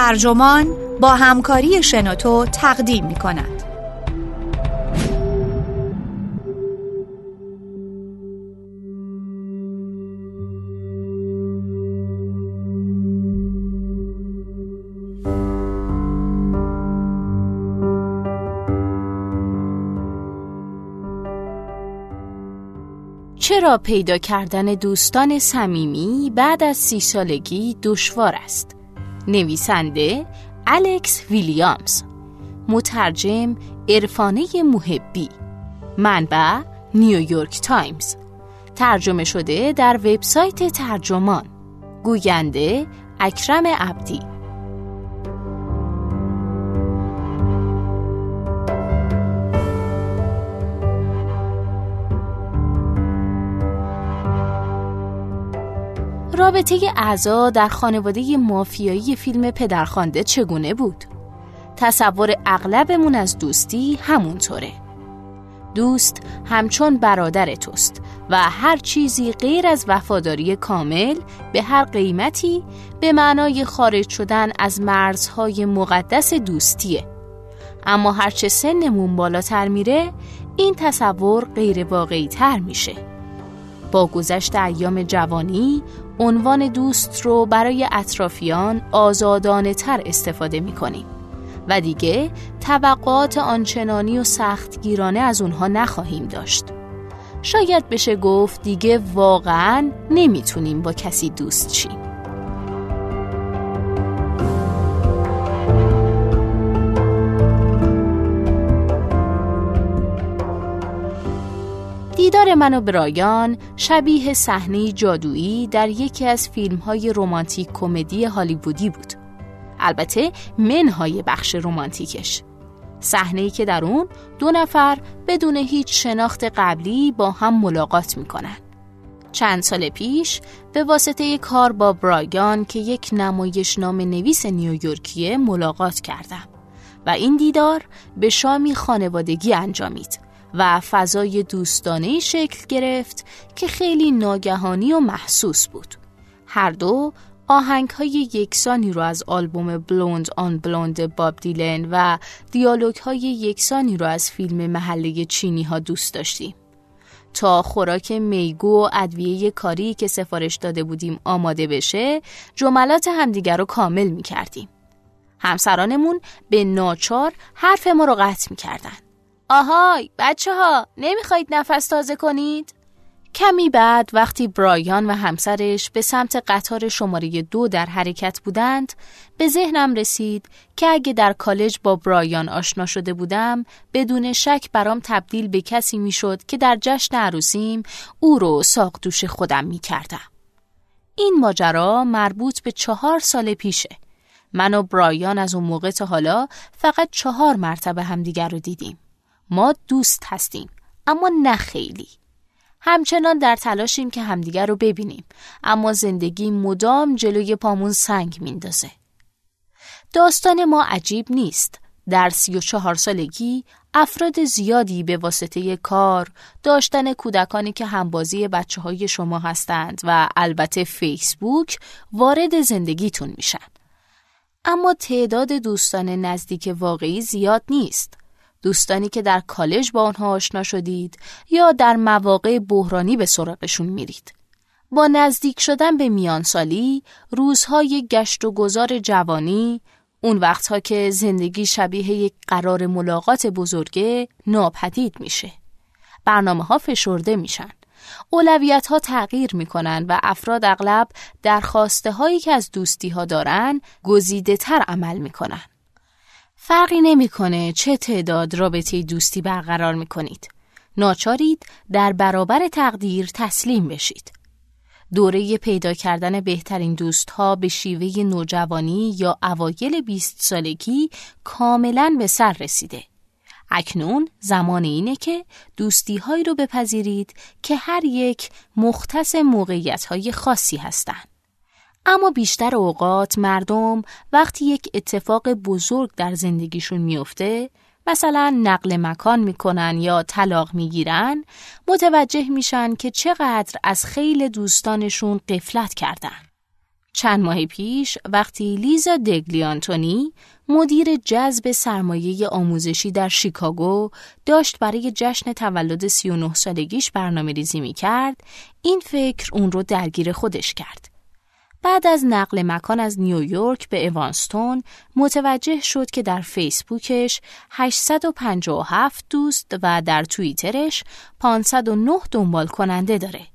ترجمان با همکاری شنوتو تقدیم می کند. چرا پیدا کردن دوستان صمیمی بعد از سی سالگی دشوار است؟ نویسنده الکس ویلیامز. مترجم ارفانه محبی. منبع نیویورک تایمز. ترجمه شده در وبسایت ترجمان. گوینده اکرم عبدی. رابطه اعضا در خانواده مافیایی فیلم پدرخوانده چگونه بود؟ تصور اغلبمون از دوستی همونطوره. دوست همچون برادر توست و هر چیزی غیر از وفاداری کامل به هر قیمتی به معنای خارج شدن از مرزهای مقدس دوستیه. اما هرچه سنمون بالاتر میره این تصور غیر واقعی تر میشه. با گذشت ایام جوانی عنوان دوست رو برای اطرافیان آزادانه تر استفاده می کنیم و دیگه طبقات آنچنانی و سختگیرانه از اونها نخواهیم داشت. شاید بشه گفت دیگه واقعا نمی‌تونیم با کسی دوست شیم. دیدار من و برایان شبیه صحنه جادویی در یکی از فیلم های رومانتیک کمدی هالیوودی بود. البته منهای بخش رومانتیکش. صحنه که در اون دو نفر بدون هیچ شناخت قبلی با هم ملاقات می‌کنن. چند سال پیش به واسطه کار با برایان که یک نمایش نام نویس نیویورکیه ملاقات کردم و این دیدار به شامی خانوادگی انجامید و فضای دوستانه شکل گرفت که خیلی ناگهانی و محسوس بود. هر دو آهنگ های یکسانی رو از آلبوم بلوند آن بلوند باب دیلن و دیالوگ های یکسانی رو از فیلم محله چینی ها دوست داشتیم. تا خوراک میگو و ادویه کاری که سفارش داده بودیم آماده بشه جملات همدیگر رو کامل می کردیم. همسرانمون به ناچار حرف ما رو قطع می کردن. آهای بچه ها نمی‌خواید نفس تازه کنید؟ کمی بعد وقتی برایان و همسرش به سمت قطار شماره دو در حرکت بودند به ذهنم رسید که اگه در کالج با برایان آشنا شده بودم بدون شک برام تبدیل به کسی می‌شد که در جشن عروسیم او رو ساق دوش خودم می‌کردم. این ماجرا مربوط به چهار سال پیشه. من و برایان از اون موقع تا حالا فقط چهار مرتبه همدیگر رو دیدیم. ما دوست هستیم اما نه خیلی. همچنان در تلاشیم که همدیگر رو ببینیم اما زندگی مدام جلوی پامون سنگ میندازه. داستان ما عجیب نیست. در سی و چهار سالگی افراد زیادی به واسطه کار داشتن کودکانی که همبازی بچه های شما هستند و البته فیسبوک وارد زندگیتون میشن. اما تعداد دوستان نزدیک واقعی زیاد نیست. دوستانی که در کالج با آنها آشنا شدید یا در مواقع بحرانی به سراغشون میرید. با نزدیک شدن به میانسالی، روزهای گشت و گذار جوانی، اون وقتها که زندگی شبیه یک قرار ملاقات بزرگه ناپدید میشه. برنامه ها فشرده میشن. اولویت ها تغییر می‌کنن و افراد اغلب درخواسته هایی که از دوستی ها دارن گزیده تر عمل می‌کنن. فرقی نمی‌کنه چه تعداد رابطه دوستی برقرار می کنید. ناچارید در برابر تقدیر تسلیم بشید. دوره پیدا کردن بهترین دوست ها به شیوه نوجوانی یا اوایل 20 سالگی کاملا به سر رسیده. اکنون زمان اینه که دوستی هایی رو بپذیرید که هر یک مختص موقعیت های خاصی هستند. اما بیشتر اوقات مردم وقتی یک اتفاق بزرگ در زندگیشون میفته مثلا نقل مکان می‌کنن یا طلاق می‌گیرن متوجه میشن که چقدر از خیلی دوستانشون قفلت کردن. چند ماه پیش وقتی لیزا دگلیانتونی مدیر جذب سرمایه آموزشی در شیکاگو داشت برای جشن تولد 39 سالگیش برنامه ریزی می کرد، این فکر اون رو درگیر خودش کرد. بعد از نقل مکان از نیویورک به اوانستون متوجه شد که در فیسبوکش 857 دوست و در توییترش 509 دنبال کننده داره.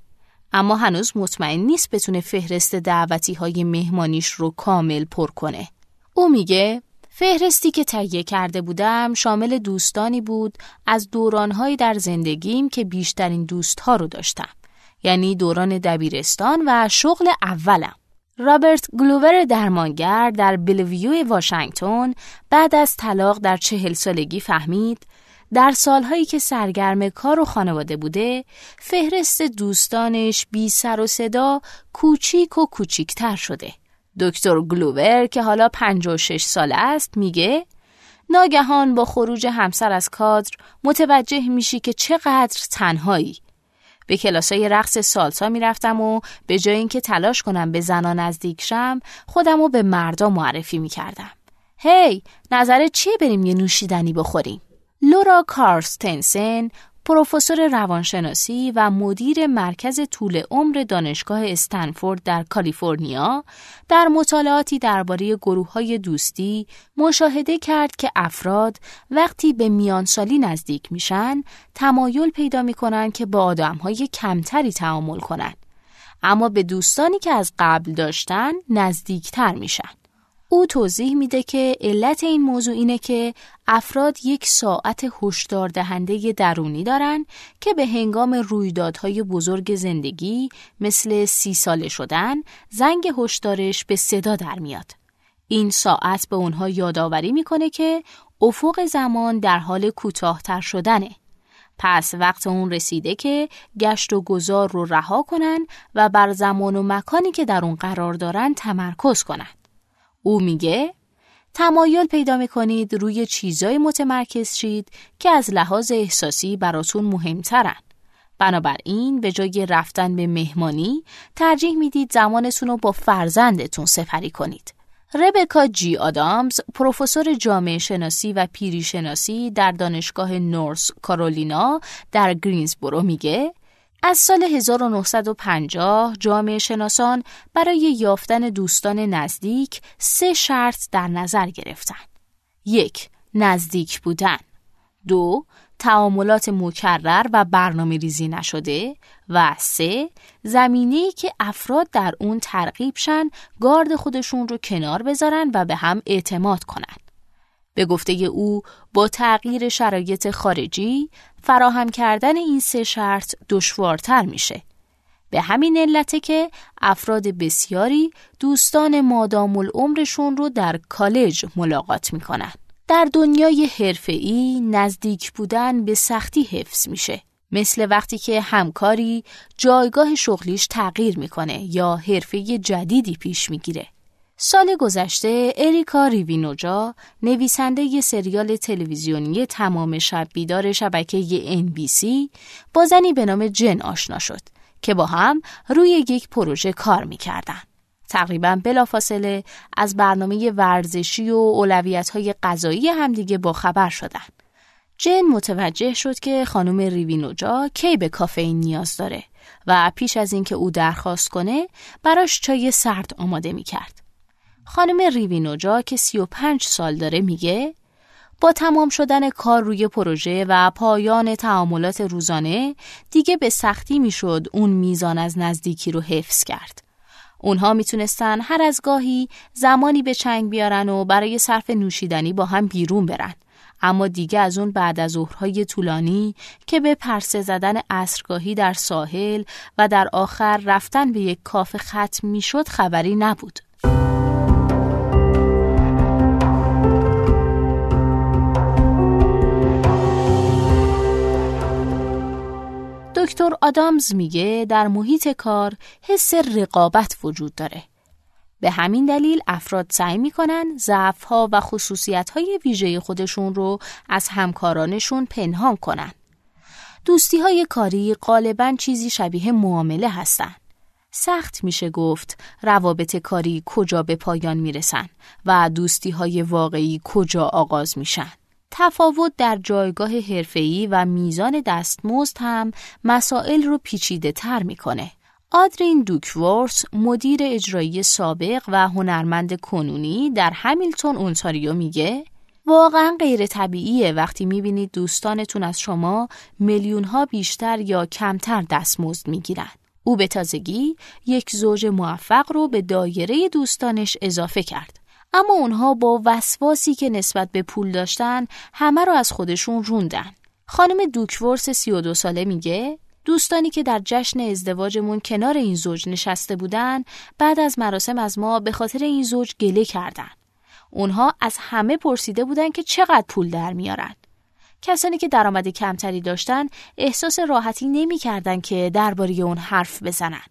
اما هنوز مطمئن نیست بتونه فهرست دعوتی های مهمانیش رو کامل پر کنه. او میگه فهرستی که تهیه کرده بودم شامل دوستانی بود از دورانهایی در زندگیم که بیشترین دوستها رو داشتم. یعنی دوران دبیرستان و شغل اولم. رابرت گلوور درمانگر در بلویو واشنگتن بعد از طلاق در چهل سالگی فهمید در سالهایی که سرگرم کار و خانواده بوده فهرست دوستانش بی سر و صدا کوچیک و کوچیکتر شده. دکتر گلوور که حالا 56 ساله است میگه ناگهان با خروج همسر از کادر متوجه میشی که چقدر تنهایی به کلاسای رقص سالسا می‌رفتم و به جای اینکه تلاش کنم به زنان نزدیک شم خودم رو به مردا معرفی می‌کردم. هی hey, نظرت چیه بریم یه نوشیدنی بخوریم؟ لورا کارستنسن پروفسور روانشناسی و مدیر مرکز طول عمر دانشگاه استنفورد در کالیفرنیا در مطالعاتی درباره گروه های دوستی مشاهده کرد که افراد وقتی به میانسالی نزدیک میشن تمایل پیدا می‌کنن که با آدم های کمتری تعامل کنند اما به دوستانی که از قبل داشتن نزدیکتر میشن. او توضیح میده که علت این موضوع اینه که افراد یک ساعت هشدار دهنده درونی دارن که به هنگام رویدادهای بزرگ زندگی مثل سی ساله شدن زنگ هشدارش به صدا در میاد. این ساعت به اونها یادآوری می‌کنه که افق زمان در حال کوتاهتر شدنه. پس وقت اون رسیده که گشت و گذار رو رها کنن و بر زمان و مکانی که در اون قرار دارن تمرکز کنن. او میگه تمایل پیدا می‌کنید روی چیزای متمرکز شید که از لحاظ احساسی براتون مهمترن. بنابراین به جای رفتن به مهمانی ترجیح می‌دید زمانتون رو با فرزندتون سفری کنید. ربکا جی آدامز پروفسور جامعه شناسی و پیری شناسی در دانشگاه نورس کارولینا در گرینزبورو میگه از سال 1950 جامعه شناسان برای یافتن دوستان نزدیک سه شرط در نظر گرفتند. یک، نزدیک بودن. دو، تعاملات مکرر و برنامه ریزی نشده و سه زمینه که افراد در اون ترغیب شن گارد خودشون رو کنار بذارن و به هم اعتماد کنن. به گفته او با تغییر شرایط خارجی فراهم کردن این سه شرط دشوارتر میشه. به همین علته که افراد بسیاری دوستان مادام العمرشون رو در کالج ملاقات می‌کنن. در دنیای حرفه‌ای نزدیک بودن به سختی حفظ میشه. مثل وقتی که همکاری جایگاه شغلیش تغییر می‌کنه یا حرفه جدیدی پیش می‌گیره. سال گذشته اریکا ریوینوجا نویسنده ی سریال تلویزیونی تمام شب بیدار شبکه NBC با زنی به نام جن آشنا شد که با هم روی یک پروژه کار می‌کردن. تقریبا بلافاصله از برنامه ورزشی و اولویت های غذایی همدیگه با خبر شدن. جن متوجه شد که خانم ریوینوجا کی به کافئین نیاز داره و پیش از اینکه او درخواست کنه براش چای سرد آماده می کرد. خانم ریوینوجا که 35 سال داره میگه با تمام شدن کار روی پروژه و پایان تعاملات روزانه دیگه به سختی می‌شد اون میزان از نزدیکی رو حفظ کرد. اونها می‌تونستن هر از گاهی زمانی به چنگ بیارن و برای صرف نوشیدنی با هم بیرون برن. اما دیگه از اون بعد از ظهرهای طولانی که به پرسه زدن اسرگاهی در ساحل و در آخر رفتن به یک کافه ختم می‌شد خبری نبود. دکتر آدامز میگه در محیط کار حس رقابت وجود داره. به همین دلیل افراد سعی می‌کنن ضعفها و خصوصیتهای ویژه خودشون رو از همکارانشون پنهان کنن. دوستی های کاری غالبا چیزی شبیه معامله هستن. سخت میشه گفت روابط کاری کجا به پایان می‌رسن و دوستی های واقعی کجا آغاز میشن. تفاوت در جایگاه حرفه‌ای و میزان دستمزد هم مسائل رو پیچیده تر می‌کنه. آدرین دوکورس مدیر اجرایی سابق و هنرمند کنونی در همیلتون اونتاریو میگه واقعا غیر طبیعیه وقتی می‌بینید دوستانتون از شما میلیون ها بیشتر یا کمتر دستمزد می‌گیرن. او به تازگی یک زوج موفق رو به دایره دوستانش اضافه کرد. اما اونها با وسواسی که نسبت به پول داشتن همه رو از خودشون روندن. خانم دوکورس 32 ساله میگه دوستانی که در جشن ازدواجمون کنار این زوج نشسته بودن بعد از مراسم از ما به خاطر این زوج گله کردن. اونها از همه پرسیده بودن که چقدر پول در میارن. کسانی که درآمد کمتری داشتن احساس راحتی نمی‌کردند که درباره اون حرف بزنن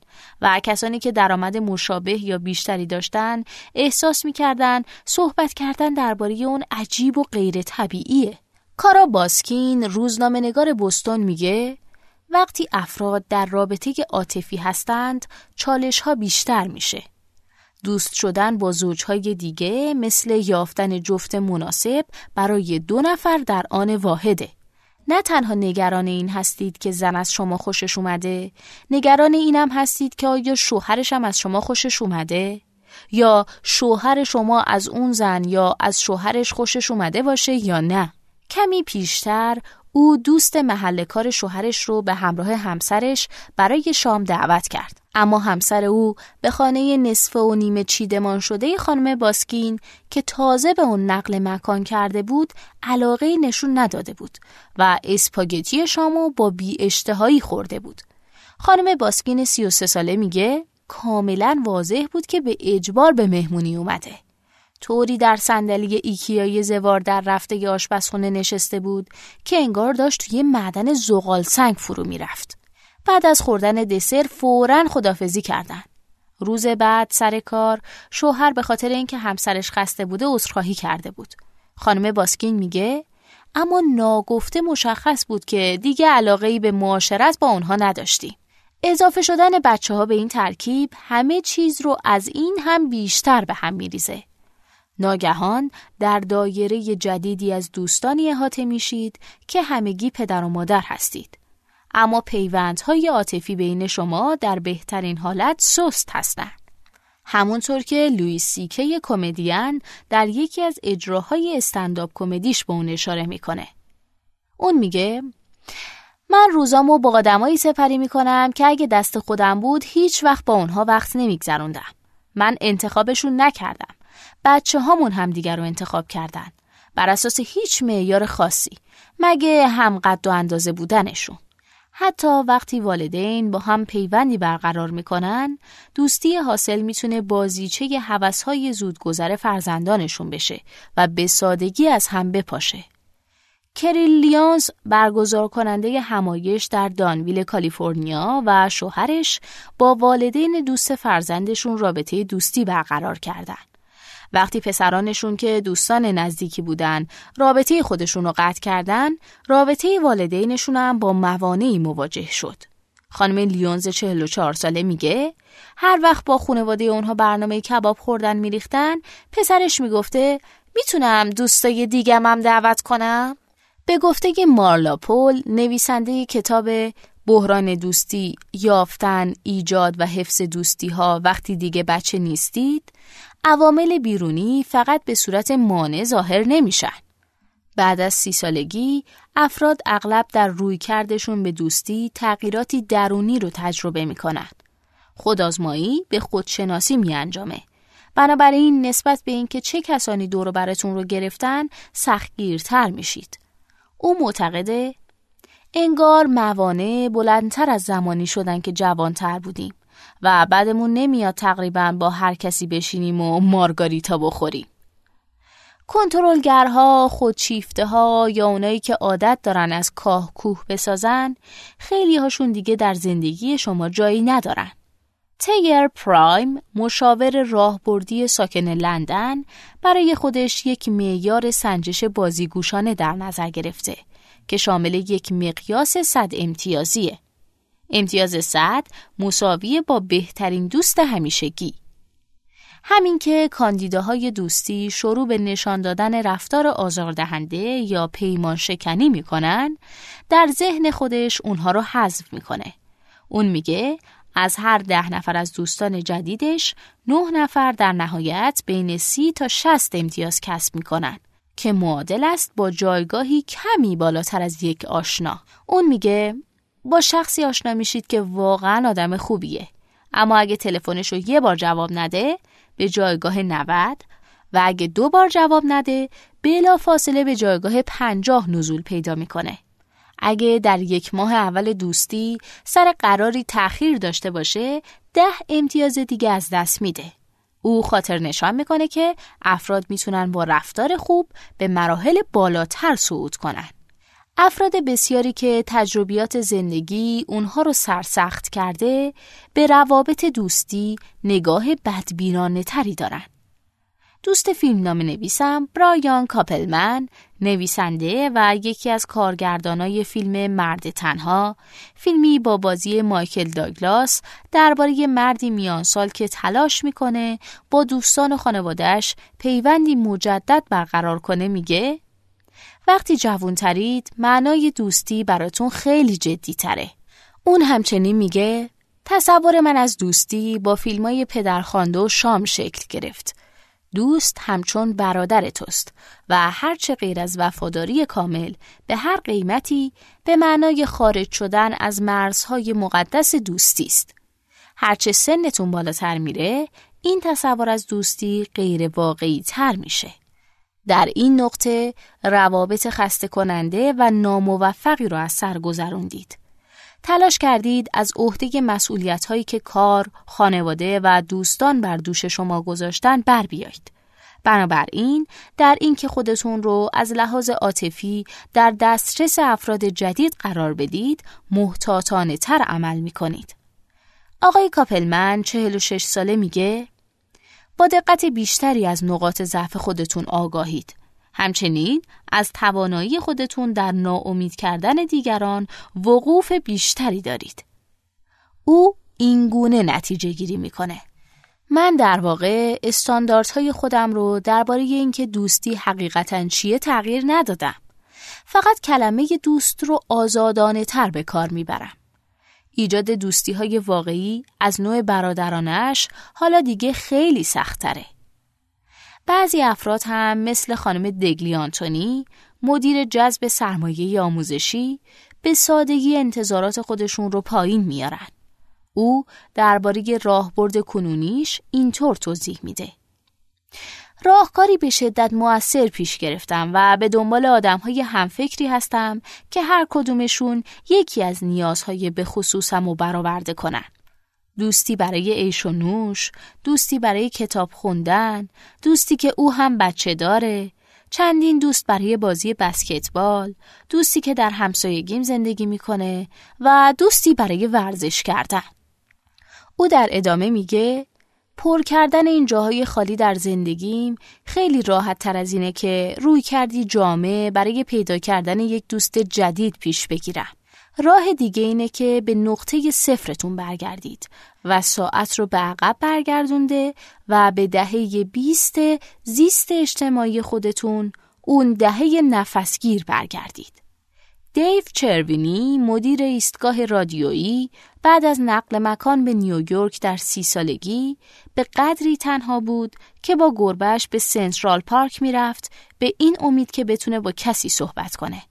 و کسانی که درآمد مشابه یا بیشتری داشتن احساس می‌کردن صحبت کردن درباره اون عجیب و غیر طبیعیه. کارا باسکین روزنامه نگار بستون میگه وقتی افراد در رابطه عاطفی هستند چالش ها بیشتر میشه. دوست شدن با زوجهای دیگه مثل یافتن جفت مناسب برای دو نفر در آن واحده. نه تنها نگران این هستید که زن از شما خوشش اومده، نگران اینم هستید که آیا شوهرش هم از شما خوشش اومده؟ یا شوهر شما از اون زن یا از شوهرش خوشش اومده باشه یا نه؟ کمی پیشتر او دوست محل کار شوهرش رو به همراه همسرش برای شام دعوت کرد. اما همسر او به خانه نصف و نیمه چیدمان شده خانم باسکین که تازه به اون نقل مکان کرده بود علاقه نشون نداده بود و اسپاگتی شامو با بی اشتهایی خورده بود. خانم باسکین 33 ساله میگه کاملا واضح بود که به اجبار به مهمونی اومده. طوری در صندلی ایکیای زوار در رفته آشپزخونه نشسته بود که انگار داشت توی معدن زغال سنگ فرو می‌رفت. بعد از خوردن دسر فورا خدافزی کردن. روز بعد سر کار شوهر به خاطر اینکه همسرش خسته بوده عذرخواهی کرده بود. خانم باسکین میگه اما ناگفته مشخص بود که دیگه علاقه ای به معاشرت با اونها نداشتی. اضافه شدن بچه ها به این ترکیب همه چیز رو از این هم بیشتر به هم میریزه. ناگهان در دایره جدیدی از دوستانی احاطه میشید که همگی پدر و مادر هستید. اما پیوندهای عاطفی بین شما در بهترین حالت سست هستند. همونطور که لوئیس سیکه کمدین در یکی از اجراهای استنداپ کمدیش به اون اشاره می‌کنه. اون میگه من روزامو با آدمایی سپری می‌کنم که اگه دست خودم بود هیچ وقت با اونها وقت نمیگذروندم. من انتخابشون نکردم. بچه هامون هم دیگر رو انتخاب کردن. بر اساس هیچ معیار خاصی مگه هم قد و اندازه بودنشون. حتی وقتی والدین با هم پیوندی برقرار می‌کنن دوستی حاصل می‌تونه بازیچه حوثهای زودگذر فرزندانشون بشه و به سادگی از هم بپاشه. کریل لیانز برگزار کننده همایش در دانویل کالیفرنیا و شوهرش با والدین دوست فرزندشون رابطه دوستی برقرار کردند. وقتی پسرانشون که دوستان نزدیکی بودن رابطه خودشون رو قطع کردن رابطه والدینشون هم با موانعی مواجه شد. خانم لیونز 44 ساله میگه هر وقت با خانواده اونها برنامه کباب خوردن میریختن پسرش می‌گفته می‌تونم دوستای دیگم هم دعوت کنم؟ به گفته مارلا پول نویسنده کتاب بحران دوستی یافتن ایجاد و حفظ دوستی ها وقتی دیگه بچه نیستید عوامل بیرونی فقط به صورت مانع ظاهر نمیشن. بعد از سی سالگی افراد اغلب در روی کردشون به دوستی تغییراتی درونی رو تجربه می‌کنن. خودآزمایی به خودشناسی می انجامه. بنابراین نسبت به اینکه چه کسانی دور براتون رو گرفتن سختگیرتر میشید. او معتقده انگار موانع بلندتر از زمانی شدن که جوانتر بودیم. و بعدمون نمیاد تقریبا با هر کسی بشینیم و مارگاریتا بخوریم. کنترلگرها، خودشیفته ها یا اونایی که عادت دارن از کاه کوه بسازن خیلی هاشون دیگه در زندگی شما جایی ندارن. تیر پرایم مشاور راهبردی ساکن لندن برای خودش یک معیار سنجش بازیگوشانه در نظر گرفته که شامل یک مقیاس صد امتیازیه. امتیاز صد مساوی با بهترین دوست همیشگی. همین که کاندیداهای دوستی شروع به نشان دادن رفتار آزاردهنده یا پیمان شکنی می‌کنن در ذهن خودش اونها رو حذف می‌کنه. اون میگه از هر ده نفر از دوستان جدیدش نه نفر در نهایت بین سی تا شست امتیاز کسب می‌کنن که معادل است با جایگاهی کمی بالاتر از یک آشنا. اون میگه با شخصی آشنا میشید که واقعا آدم خوبیه اما اگه تلفنش رو یه بار جواب نده به جایگاه 90 و اگه دو بار جواب نده بلا فاصله به جایگاه 50 نزول پیدا می‌کنه. اگه در یک ماه اول دوستی سر قراری تأخیر داشته باشه ده امتیاز دیگه از دست میده. او خاطر نشان می‌کنه که افراد می‌تونن با رفتار خوب به مراحل بالاتر صعود کنن. افراد بسیاری که تجربیات زندگی اونها رو سرسخت کرده به روابط دوستی نگاه بدبینانه تری دارن. دوست فیلم نام نویسم برایان کاپلمن نویسنده و یکی از کارگردانای فیلم مرد تنها فیلمی با بازی مایکل داگلاس درباره مردی میان سال که تلاش می‌کنه با دوستان و خانوادهش پیوندی مجدد برقرار کنه میگه وقتی جوون ترید معنای دوستی براتون خیلی جدی تره. اون همچنین میگه تصور من از دوستی با فیلمای پدرخوانده و شام شکل گرفت. دوست همچون برادر توست و هرچه غیر از وفاداری کامل به هر قیمتی به معنای خارج شدن از مرزهای مقدس دوستی است. هرچه سنتون بالاتر میره این تصور از دوستی غیر واقعی تر میشه. در این نقطه روابط خسته کننده و ناموفقی را از سر گذروندید. تلاش کردید از عهده مسئولیت هایی که کار، خانواده و دوستان بر دوش شما گذاشتن بر بیایید. بنابراین در اینکه خودتون رو از لحاظ عاطفی در دسترس افراد جدید قرار بدید محتاطانه تر عمل می کنید. آقای کاپلمن 46 ساله میگه با دقت بیشتری از نقاط ضعف خودتون آگاهید. همچنین از توانایی خودتون در ناامید کردن دیگران وقوف بیشتری دارید. او این گونه نتیجه گیری می‌کنه. من در واقع استانداردهای خودم رو درباره اینکه دوستی حقیقتا چیه تغییر ندادم. فقط کلمه دوست رو آزادانه تر به کار می‌برم. ایجاد دوستی های واقعی از نوع برادرانش حالا دیگه خیلی سختره. بعضی افراد هم مثل خانم دگلی آنتونی مدیر جذب سرمایه آموزشی به سادگی انتظارات خودشون رو پایین میارن. او درباره راهبرد کنونیش اینطور توضیح میده. راهکاری به شدت موثر پیش گرفتم و به دنبال آدم های همفکری هستم که هر کدومشون یکی از نیازهای به خصوصم و برآورده کنن. دوستی برای عیش و نوش، دوستی برای کتاب خوندن، دوستی که او هم بچه داره، چندین دوست برای بازی بسکتبال، دوستی که در همسایگیم زندگی می‌کنه و دوستی برای ورزش کردن. او در ادامه میگه پر کردن این جاهای خالی در زندگیم خیلی راحت تر از اینه که روی کردی جامعه برای پیدا کردن یک دوست جدید پیش بگیرم. راه دیگه اینه که به نقطه صفرتون برگردید و ساعت رو به عقب برگردونده و به دهه بیست زیست اجتماعی خودتون اون دهه نفسگیر برگردید. دیو چروینی مدیر ایستگاه رادیویی بعد از نقل مکان به نیویورک در سی سالگی به قدری تنها بود که با گربش به سنترال پارک می‌رفت به این امید که بتونه با کسی صحبت کنه.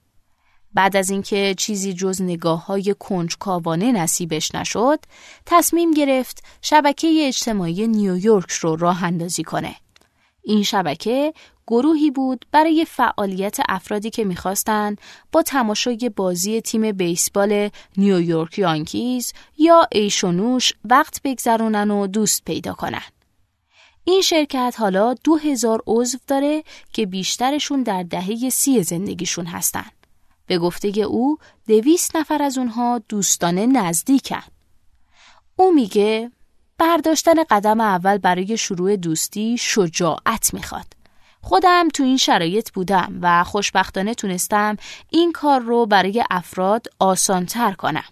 بعد از اینکه چیزی جز نگاه های کنجکاوانه نصیبش نشد، تصمیم گرفت شبکه اجتماعی نیویورک رو راه اندازی کنه. این شبکه گروهی بود برای فعالیت افرادی که می‌خواستند با تماشای بازی تیم بیسبال نیویورک یانکیز یا ایشونوش وقت بگذرونن و دوست پیدا کنن. این شرکت حالا دو هزار عضو داره که بیشترشون در دهه سی زندگیشون هستن. به گفته او دویست نفر از اونها دوستانه نزدیکن. او میگه برداشتن قدم اول برای شروع دوستی شجاعت می‌خواد. خودم تو این شرایط بودم و خوشبختانه تونستم این کار رو برای افراد آسانتر کنم.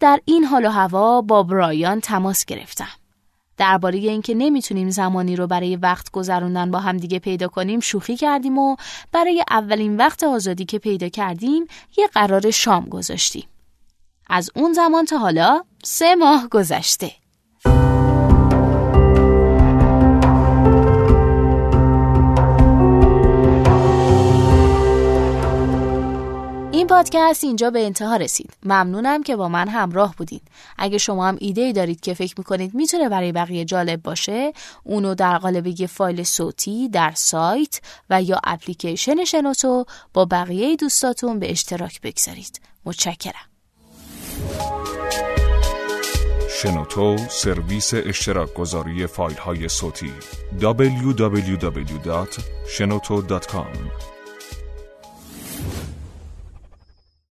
در این حال و هوا با برایان تماس گرفتم. درباره اینکه نمی‌تونیم زمانی رو برای وقت گذروندن با همدیگه پیدا کنیم شوخی کردیم و برای اولین وقت آزادی که پیدا کردیم یه قرار شام گذاشتیم. از اون زمان تا حالا سه ماه گذشته. پادکست اینجا به انتها رسید. ممنونم که با من همراه بودید. اگه شما هم ایده دارید که فکر می‌کنید می‌تونه برای بقیه جالب باشه، اونو در قالب یه فایل صوتی در سایت و یا اپلیکیشن شنوتو با بقیه دوستاتون به اشتراک بگذارید. متشکرم. شنوتو سرویس اشتراک گذاری فایل های صوتی www.shenoto.com